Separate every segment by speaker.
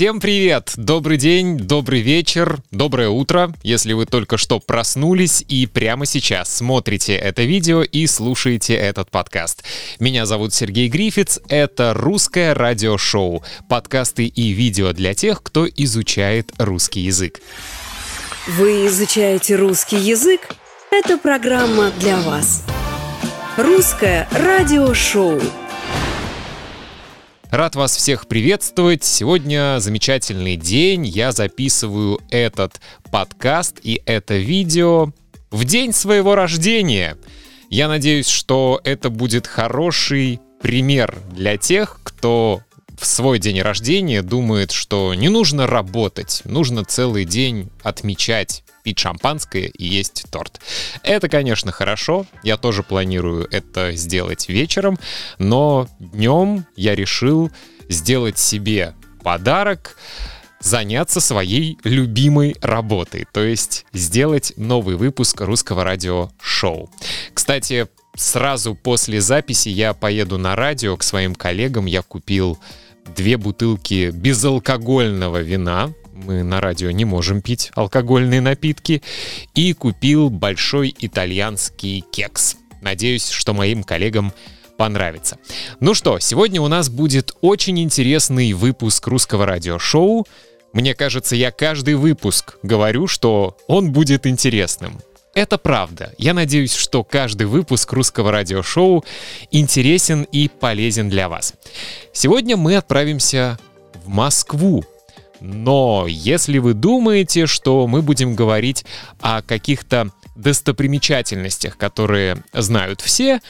Speaker 1: Всем привет! Добрый день, добрый вечер, доброе утро, если вы только что проснулись и прямо сейчас смотрите это видео и слушаете этот подкаст. Меня зовут Сергей Грифиц, это русское радиошоу, подкасты и видео для тех, кто изучает русский язык.
Speaker 2: Вы изучаете русский язык? Это программа для вас. Русское радиошоу.
Speaker 1: Рад вас всех приветствовать. Сегодня замечательный день. Я записываю этот подкаст и это видео в день своего рождения. Я надеюсь, что это будет хороший пример для тех, кто в свой день рождения думает, что не нужно работать, нужно целый день отмечать, пить шампанское и есть торт. Это, конечно, хорошо, я тоже планирую это сделать вечером, но днем я решил сделать себе подарок, заняться своей любимой работой, то есть сделать новый выпуск русского радио-шоу. Кстати, сразу после записи я поеду на радио к своим коллегам, я купил две бутылки безалкогольного вина, мы на радио не можем пить алкогольные напитки, и купил большой итальянский кекс. Надеюсь, что моим коллегам понравится. Ну что, сегодня у нас будет очень интересный выпуск русского радиошоу. Мне кажется, я каждый выпуск говорю, что он будет интересным. Это правда. Я надеюсь, что каждый выпуск русского радиошоу интересен и полезен для вас. Сегодня мы отправимся в Москву. Но если вы думаете, что мы будем говорить о каких-то достопримечательностях, которые знают все,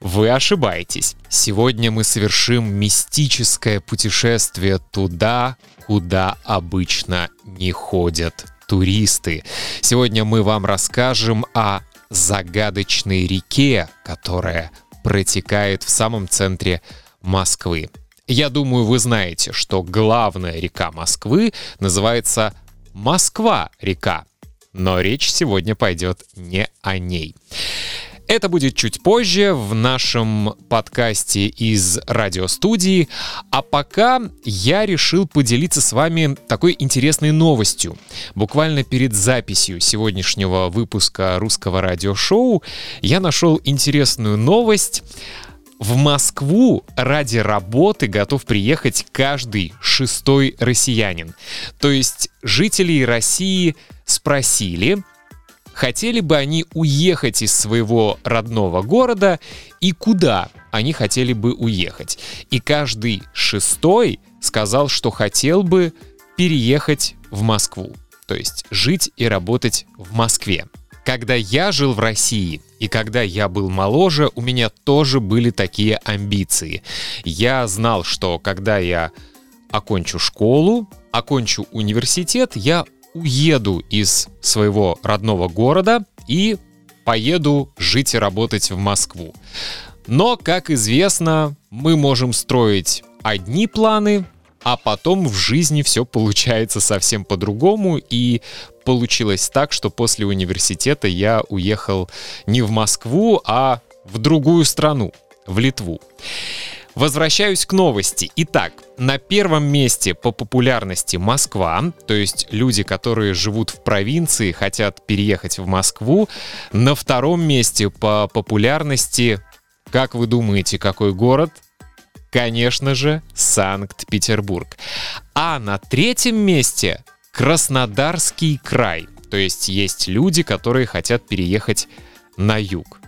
Speaker 1: вы ошибаетесь. Сегодня мы совершим мистическое путешествие туда, куда обычно не ходят туристы. Сегодня мы вам расскажем о загадочной реке, которая протекает в самом центре Москвы. Я думаю, вы знаете, что главная река Москвы называется Москва-река. Но речь сегодня пойдет не о ней. Это будет чуть позже в нашем подкасте из радиостудии. А пока я решил поделиться с вами такой интересной новостью. Буквально перед записью сегодняшнего выпуска русского радиошоу я нашел интересную новость. В Москву ради работы готов приехать каждый шестой россиянин. То есть жителей России спросили, хотели бы они уехать из своего родного города и куда они хотели бы уехать. И каждый шестой сказал, что хотел бы переехать в Москву, то есть жить и работать в Москве. Когда я жил в России и когда я был моложе, у меня тоже были такие амбиции. Я знал, что когда я окончу школу, окончу университет, я уеду из своего родного города и поеду жить и работать в Москву. Но, как известно, мы можем строить одни планы, а потом в жизни все получается совсем по-другому, и получилось так, что после университета я уехал не в Москву, а в другую страну, в Литву. Возвращаюсь к новости. Итак, на первом месте по популярности Москва, то есть люди, которые живут в провинции, хотят переехать в Москву. На втором месте по популярности, как вы думаете, какой город? Конечно же, Санкт-Петербург. А на третьем месте Краснодарский край. То есть есть люди, которые хотят переехать на юг.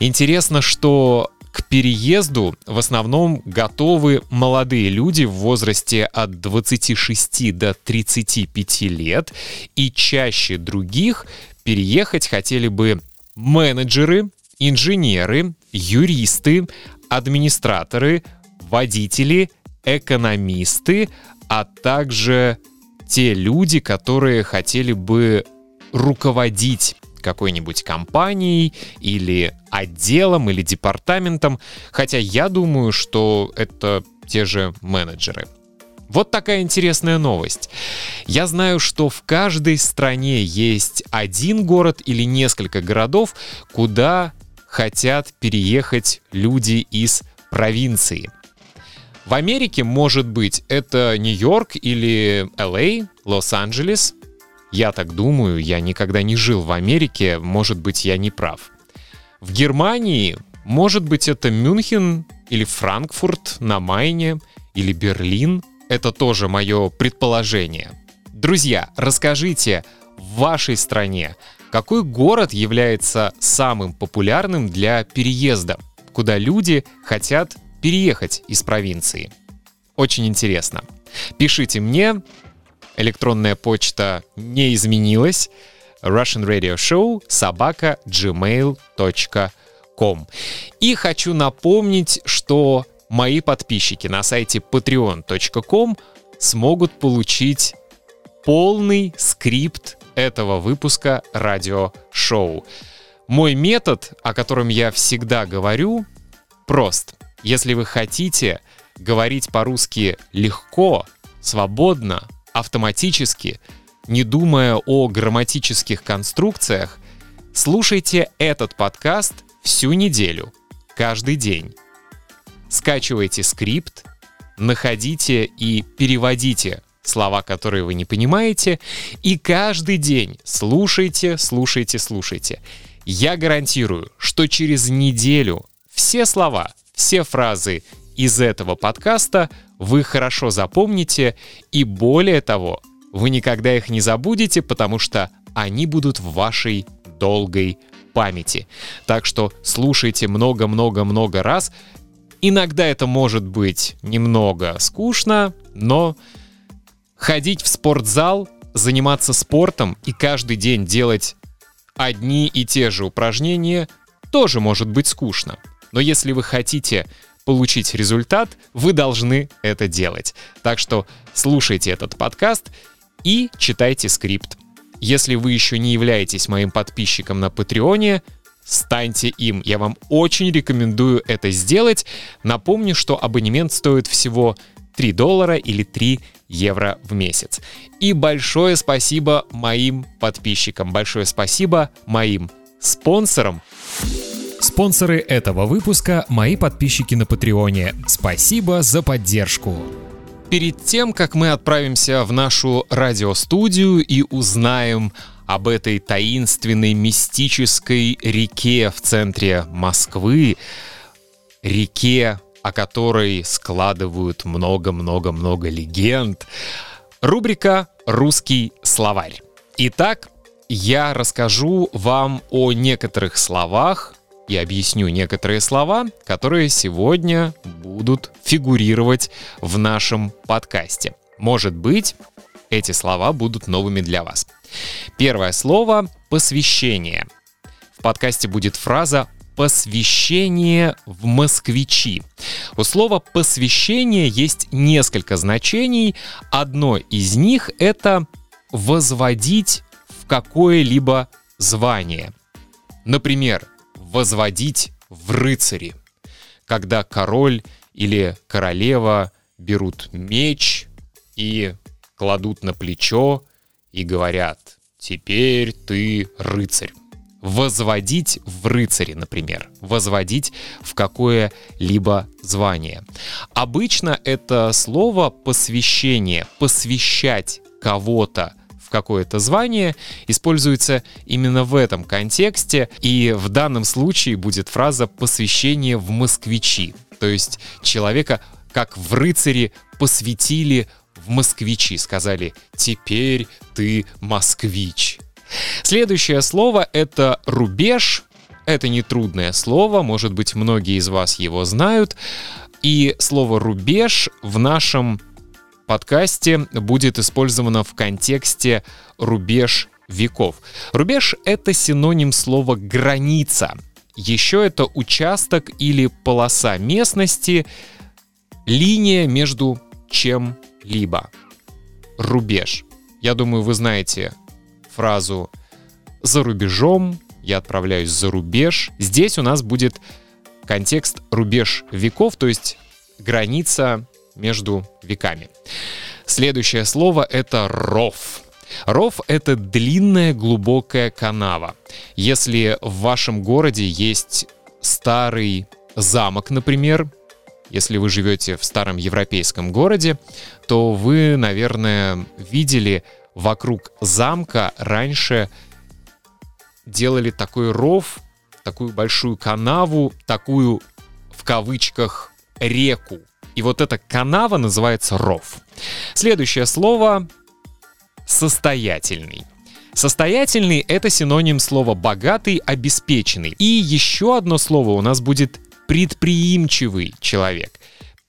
Speaker 1: Интересно, что к переезду в основном готовы молодые люди в возрасте от 26 до 35 лет, и чаще других переехать хотели бы менеджеры, инженеры, юристы, администраторы, водители, экономисты, а также те люди, которые хотели бы руководить какой-нибудь компанией или отделом или департаментом, хотя я думаю, что это те же менеджеры. Вот такая интересная новость. Я знаю, что в каждой стране есть один город или несколько городов, куда хотят переехать люди из провинции. В Америке, может быть, это Нью-Йорк или Л.А., Лос-Анджелес. Я так думаю, я никогда не жил в Америке, может быть, я не прав. В Германии, может быть, это Мюнхен или Франкфурт на Майне или Берлин. Это тоже мое предположение. Друзья, расскажите, в вашей стране какой город является самым популярным для переезда, куда люди хотят переехать из провинции? Очень интересно. Пишите мне, электронная почта не изменилась, Russian Radio Show собака gmail.com. И хочу напомнить, что мои подписчики на сайте patreon.com смогут получить полный скрипт этого выпуска радиошоу. Мой метод, о котором я всегда говорю, прост. Если вы хотите говорить по-русски легко, свободно, автоматически, не думая о грамматических конструкциях, слушайте этот подкаст всю неделю, каждый день. Скачивайте скрипт, находите и переводите слова, которые вы не понимаете, и каждый день слушайте, слушайте, слушайте. Я гарантирую, что через неделю все слова, все фразы из этого подкаста вы хорошо запомните, и более того, вы никогда их не забудете, потому что они будут в вашей долгой памяти. Так что слушайте много-много-много раз. Иногда это может быть немного скучно, но ходить в спортзал, заниматься спортом и каждый день делать одни и те же упражнения тоже может быть скучно. Но если вы хотите получить результат, вы должны это делать. Так что слушайте этот подкаст и читайте скрипт. Если вы еще не являетесь моим подписчиком на Патреоне, станьте им. Я вам очень рекомендую это сделать. Напомню, что абонемент стоит всего 3 доллара или 3 евро в месяц. И большое спасибо моим подписчикам, большое спасибо моим спонсорам.
Speaker 3: Спонсоры этого выпуска – мои подписчики на Патреоне. Спасибо за поддержку.
Speaker 1: Перед тем, как мы отправимся в нашу радиостудию и узнаем об этой таинственной мистической реке в центре Москвы, реке о которой складывают много-много-много легенд. Рубрика «Русский словарь». Итак, я расскажу вам о некоторых словах и объясню некоторые слова, которые сегодня будут фигурировать в нашем подкасте. Может быть, эти слова будут новыми для вас. Первое слово — посвящение. В подкасте будет фраза посвящение в москвичи. У слова посвящение есть несколько значений. Одно из них — это возводить в какое-либо звание. Например, возводить в рыцари, когда король или королева берут меч и кладут на плечо и говорят «Теперь ты рыцарь» возводить в рыцари, например, возводить в какое-либо звание. Обычно это слово посвящение, посвящать кого-то какое-то звание используется именно в этом контексте, и в данном случае будет фраза посвящение в москвичи, то есть человека как в рыцари посвятили в москвичи, сказали «теперь ты москвич». Следующее слово — это рубеж. Это нетрудное слово, может быть, многие из вас его знают. И слово «рубеж» в нашем подкасте будет использовано в контексте «рубеж веков». Рубеж — это синоним слова «граница». Еще это участок или полоса местности, линия между чем-либо. Рубеж. Я думаю, вы знаете фразу «за рубежом», «я отправляюсь за рубеж». Здесь у нас будет контекст рубеж веков, то есть граница между веками. Следующее слово — это ров. Ров — это длинная глубокая канава. Если в вашем городе есть старый замок, например, Если вы живете в старом европейском городе, то вы, наверное, видели вокруг замка раньше делали такой ров, такую большую канаву, такую в кавычках реку. И вот эта канава называется ров. Следующее слово состоятельный. Состоятельный — это синоним слова богатый, обеспеченный. И еще одно слово у нас будет предприимчивый человек.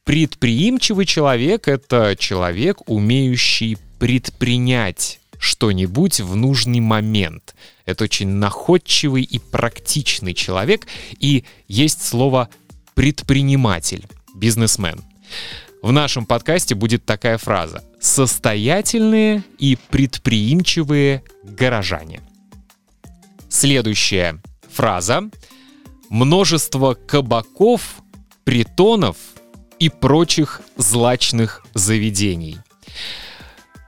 Speaker 1: Предприимчивый человек — это человек, умеющий предпринять что-нибудь в нужный момент. Это очень находчивый и практичный человек. И есть слово предприниматель, бизнесмен. В нашем подкасте будет такая фраза «состоятельные и предприимчивые горожане». Следующая фраза «множество кабаков, притонов и прочих злачных заведений».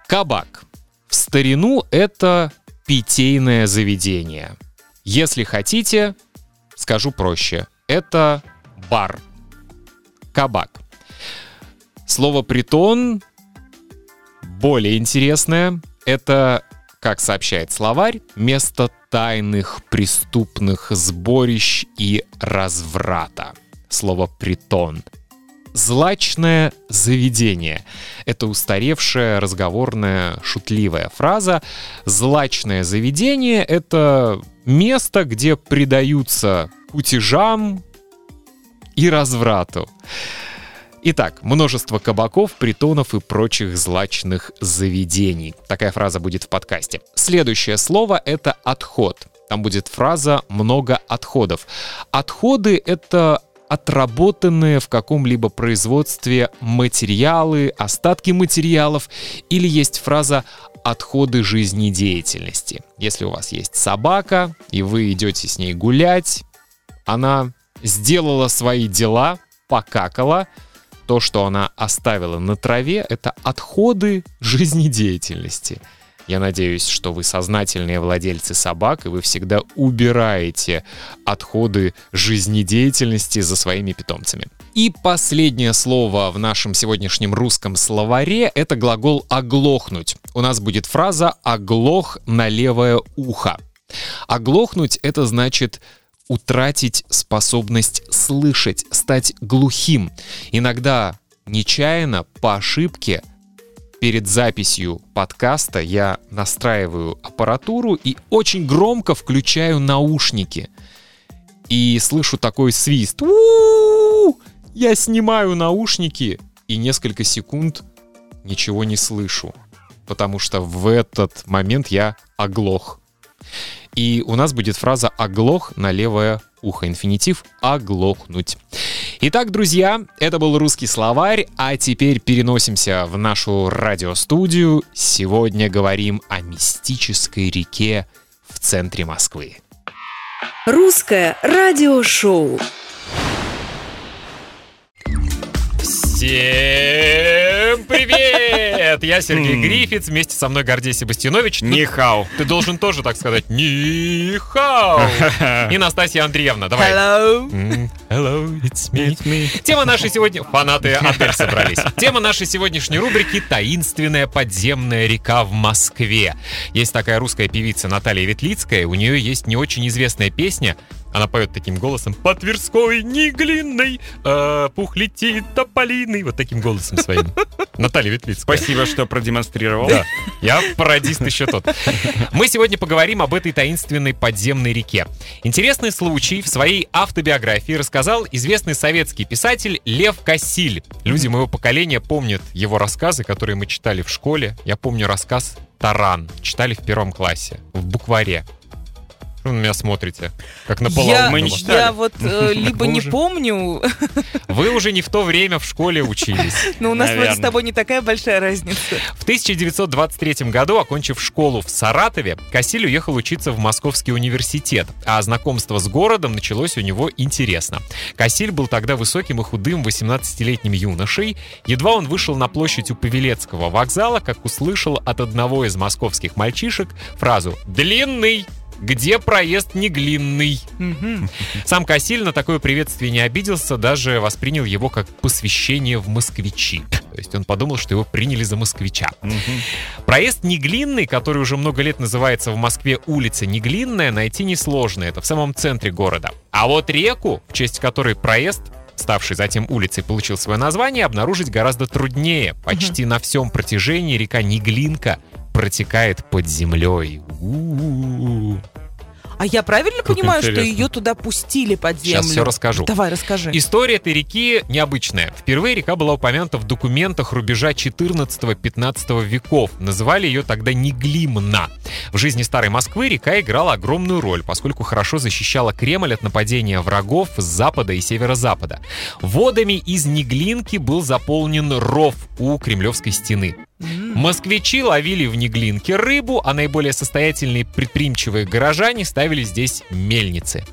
Speaker 1: Кабак. В старину это питейное заведение. Если хотите, скажу проще, это бар. Кабак. Слово «притон» более интересное. Это, как сообщает словарь, место тайных преступных сборищ и разврата. Слово «притон». Злачное заведение. Это устаревшая, разговорная, шутливая фраза. Злачное заведение — это место, где предаются кутежам и разврату. Итак, множество кабаков, притонов и прочих злачных заведений. Такая фраза будет в подкасте. Следующее слово — это «отход». Там будет фраза «много отходов». Отходы — это отработанные в каком-либо производстве материалы, остатки материалов, или есть фраза «отходы жизнедеятельности». Если у вас есть собака, и вы идете с ней гулять, она сделала свои дела, покакала, то, что она оставила на траве, это отходы жизнедеятельности. Я надеюсь, что вы сознательные владельцы собак, и вы всегда убираете отходы жизнедеятельности за своими питомцами. И последнее слово в нашем сегодняшнем русском словаре — это глагол «оглохнуть». У нас будет фраза «оглох на левое ухо». Оглохнуть — это значит утратить способность слышать, стать глухим. Иногда нечаянно, по ошибке, перед записью подкаста я настраиваю аппаратуру и очень громко включаю наушники. И слышу такой свист. У-у-у! Я снимаю наушники и несколько секунд ничего не слышу, потому что в этот момент я оглох. И у нас будет фраза «оглох на левое ухо». Инфинитив «оглохнуть». Итак, друзья, это был русский словарь, а теперь переносимся в нашу радиостудию. Сегодня говорим о мистической реке в центре Москвы.
Speaker 2: Русское радиошоу.
Speaker 1: Всем привет! Я Сергей Грифиц, вместе со мной Гордей Себастьянович.
Speaker 4: Нихау.
Speaker 1: Ты должен тоже так сказать. Нихау! И Настасья Андреевна, давай.
Speaker 5: Hello.
Speaker 1: Hello, it's me. Тема нашей сегодня... Фанаты Адель собрались. Тема нашей сегодняшней рубрики «Таинственная подземная река в Москве». Есть такая русская певица Наталья Ветлицкая. У нее есть не очень известная песня. Она поет таким голосом «По Тверской неглинной э, пух летит тополиный». Вот таким голосом своим. Наталья Ветлицкая.
Speaker 4: Спасибо, что продемонстрировал.
Speaker 1: Да, я пародист еще тот. Мы сегодня поговорим об этой таинственной подземной реке. Интересный случай в своей автобиографии рассказал известный советский писатель Лев Кассиль. Люди моего поколения помнят его рассказы, которые мы читали в школе. Я помню рассказ «Таран». Читали в первом классе, в букваре. Что вы на меня смотрите? Как на
Speaker 5: Я,
Speaker 1: полоумного.
Speaker 4: Мы не читали.
Speaker 5: я вот э, либо не помню,
Speaker 1: Вы уже не в то время в школе учились.
Speaker 5: но у нас вроде с тобой не такая большая разница.
Speaker 1: В 1923 году, окончив школу в Саратове, Кассиль уехал учиться в Московский университет, а знакомство с городом началось у него интересно. Кассиль был тогда высоким и худым 18-летним юношей. Едва он вышел на площадь у Павелецкого вокзала, как услышал от одного из московских мальчишек фразу «Длинный! Где проезд не глинный. Сам Кассиль на такое приветствие не обиделся, даже воспринял его как посвящение в москвичи. То есть он подумал, что его приняли за москвича. Проезд Неглинный, который уже много лет называется в Москве улица Неглинная, найти несложно. Это в самом центре города. А вот реку, в честь которой проезд ставший затем улицей, получил свое название, обнаружить гораздо труднее. Почти на всем протяжении река Неглинка протекает под землей. У-у-у.
Speaker 5: А я правильно
Speaker 3: Как
Speaker 5: понимаю, что
Speaker 3: интересно.
Speaker 5: ее туда пустили под землю?
Speaker 1: Сейчас все расскажу.
Speaker 5: Давай, расскажи.
Speaker 1: История этой реки необычная. Впервые река была упомянута в документах рубежа 14-15 веков. Называли ее тогда Неглимна. В жизни старой Москвы река играла огромную роль, поскольку хорошо защищала Кремль от нападения врагов с запада и северо-запада. Водами из Неглинки был заполнен ров у Кремлевской стены. Москвичи ловили в Неглинке рыбу, а наиболее состоятельные предприимчивые горожане ставили здесь мельницы.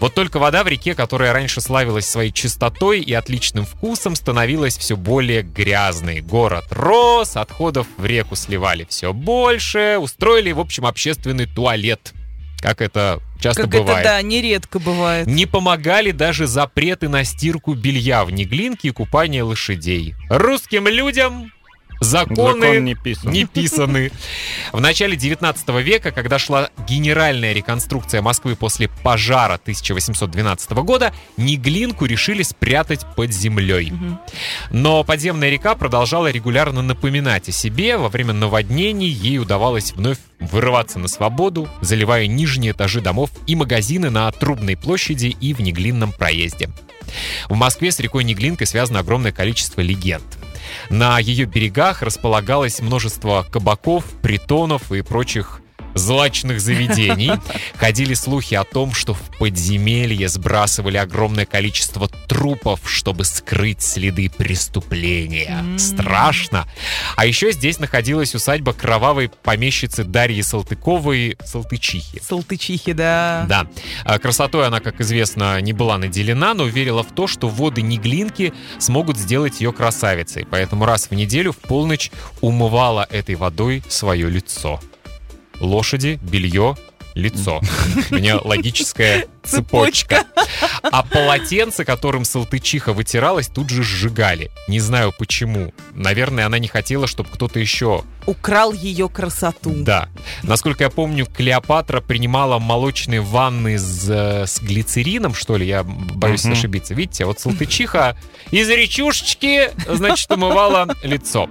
Speaker 1: Вот только вода в реке, которая раньше славилась своей чистотой и отличным вкусом, становилась все более грязной. Город рос, отходов в реку сливали все больше, устроили, в общем, общественный туалет. Как это часто
Speaker 5: Как
Speaker 1: бывает.
Speaker 5: это, да, нередко бывает.
Speaker 1: Не помогали даже запреты на стирку белья в Неглинке и купание лошадей. Русским людям законы
Speaker 3: Закон не писан.
Speaker 1: не писаны. В начале 19 века, когда шла генеральная реконструкция Москвы после пожара 1812 года, Неглинку решили спрятать под землей. Но подземная река продолжала регулярно напоминать о себе. Во время наводнений ей удавалось вновь вырываться на свободу, заливая нижние этажи домов и магазины на Трубной площади и в Неглинном проезде. В Москве с рекой Неглинкой связано огромное количество легенд. На ее берегах располагалось множество кабаков, притонов и прочих злачных заведений. Ходили слухи о том, что в подземелье сбрасывали огромное количество трупов, чтобы скрыть следы преступления. Страшно. А еще здесь находилась усадьба кровавой помещицы Дарьи Салтыковой Салтычихи.
Speaker 5: Салтычихи, да.
Speaker 1: Да. А Красотой она, как известно, не была наделена, но верила в то, что воды Неглинки смогут сделать ее красавицей. Поэтому раз в неделю в полночь умывала этой водой свое лицо. Лошади, белье, лицо. У меня логическая цепочка. А полотенце, которым Салтычиха вытиралась, тут же сжигали. Не знаю почему. Наверное, она не хотела, чтобы кто-то еще
Speaker 5: Украл ее красоту.
Speaker 1: да. Насколько я помню, Клеопатра принимала молочные ванны с, э, с глицерином, что ли, я боюсь ошибиться. Видите, вот Салтычиха из речушечки, значит, умывала лицо.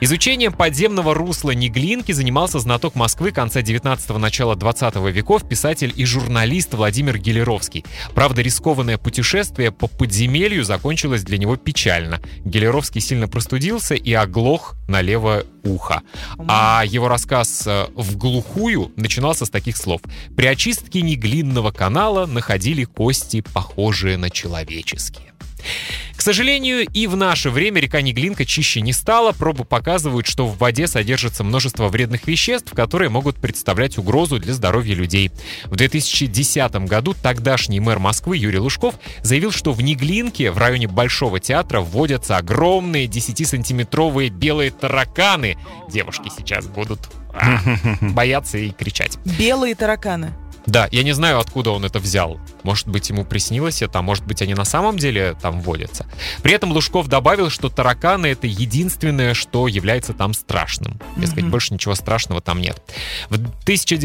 Speaker 1: Изучением подземного русла Неглинки занимался знаток Москвы конца 19-го, начала 20 веков, писатель и журналист Владимир Гелеровский. Правда, рискованное путешествие по подземелью закончилось для него печально. Гелеровский сильно простудился и оглох на левое ухо. А его рассказ э, «В глухую» начинался с таких слов. «При очистке неглинного канала находили кости, похожие на человеческие». К сожалению, и в наше время река Неглинка чище не стала. Пробы показывают, что в воде содержится множество вредных веществ, которые могут представлять угрозу для здоровья людей. В 2010 году тогдашний мэр Москвы Юрий Лужков заявил, что в Неглинке в районе Большого театра вводятся огромные 10-сантиметровые белые тараканы. Девушки сейчас будут а, бояться и кричать.
Speaker 5: Белые тараканы.
Speaker 1: Да, я не знаю, откуда он это взял. Может быть, ему приснилось это, а может быть, они на самом деле там водятся. При этом Лужков добавил, что тараканы — это единственное, что является там страшным. Дескать,
Speaker 5: Мгм.
Speaker 1: больше ничего страшного там нет. В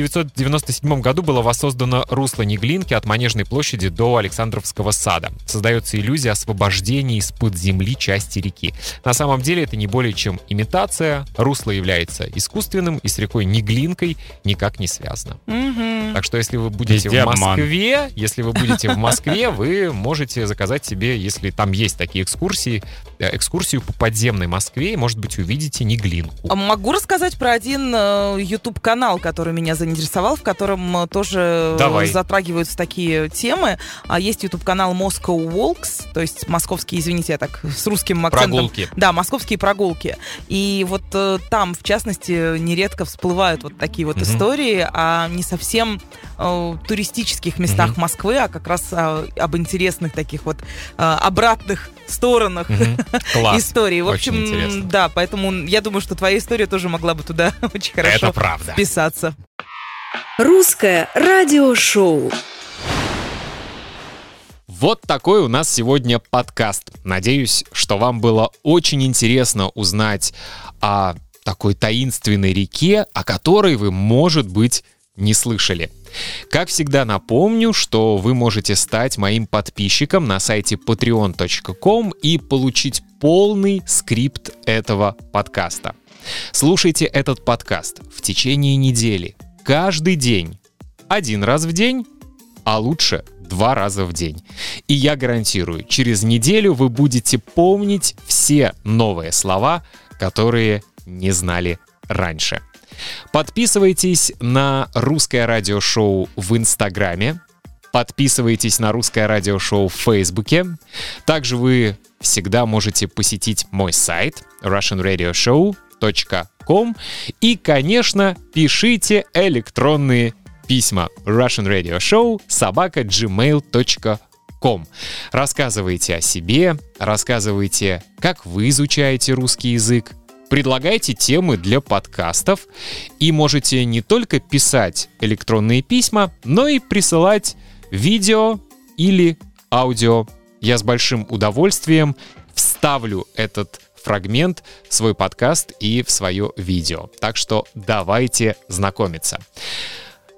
Speaker 1: 1997 году было воссоздано русло Неглинки от Манежной площади до Александровского сада. Создается иллюзия освобождения из-под земли части реки. На самом деле это не более чем имитация. Русло является искусственным и с рекой Неглинкой никак не связано.
Speaker 5: Мгм.
Speaker 1: Так что если вы будете
Speaker 3: Везде
Speaker 1: в
Speaker 3: обман.
Speaker 1: Москве, если вы будете в Москве, вы можете заказать себе, если там есть такие экскурсии, э, экскурсию по подземной Москве, и, может быть, увидите Неглинку.
Speaker 5: А Могу рассказать про один э, YouTube-канал, который меня заинтересовал, в котором э, тоже э,
Speaker 1: Давай.
Speaker 5: затрагиваются такие темы. А Есть YouTube-канал Moscow Walks, то есть московские, извините, я так с русским акцентом.
Speaker 1: Прогулки.
Speaker 5: Да, московские прогулки. И вот э, там, в частности, нередко всплывают вот такие вот
Speaker 1: Мгм.
Speaker 5: истории о не совсем э, туристических местах
Speaker 1: Мгм.
Speaker 5: Москвы, а как раз э, об интересных таких вот э, обратных сторонах.
Speaker 1: Класс.
Speaker 5: истории. В
Speaker 1: Очень
Speaker 5: общем,
Speaker 1: интересно.
Speaker 5: да, поэтому я думаю, что твоя история тоже могла бы туда очень хорошо
Speaker 1: Это правда.
Speaker 5: вписаться.
Speaker 2: Русское радиошоу.
Speaker 1: Вот такой у нас сегодня подкаст. Надеюсь, что вам было очень интересно узнать о такой таинственной реке, о которой вы, может быть, не слышали. Как всегда напомню, что вы можете стать моим подписчиком на сайте patreon.com и получить полный скрипт этого подкаста. Слушайте этот подкаст в течение недели, каждый день, один раз в день, а лучше два раза в день. И я гарантирую, через неделю вы будете помнить все новые слова, которые не знали раньше. Подписывайтесь на русское радиошоу в Инстаграме, подписывайтесь на русское радиошоу в Фейсбуке. Также вы всегда можете посетить мой сайт russianradioshow.com и, конечно, пишите электронные письма Russian Radio Show собака gmail.com. Рассказывайте о себе, рассказывайте, как вы изучаете русский язык, предлагайте темы для подкастов и можете не только писать электронные письма, но и присылать видео или аудио. Я с большим удовольствием вставлю этот фрагмент в свой подкаст и в свое видео. Так что давайте знакомиться.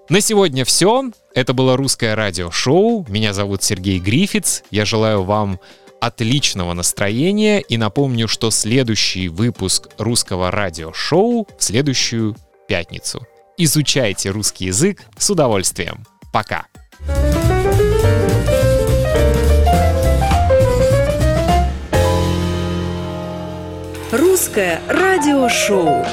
Speaker 1: На сегодня все. Это было русское радиошоу. Меня зовут Сергей Грифиц. Я желаю вам отличного настроения и напомню, что следующий выпуск русского радиошоу в следующую пятницу. Изучайте русский язык с удовольствием. Пока!
Speaker 2: Русское радиошоу.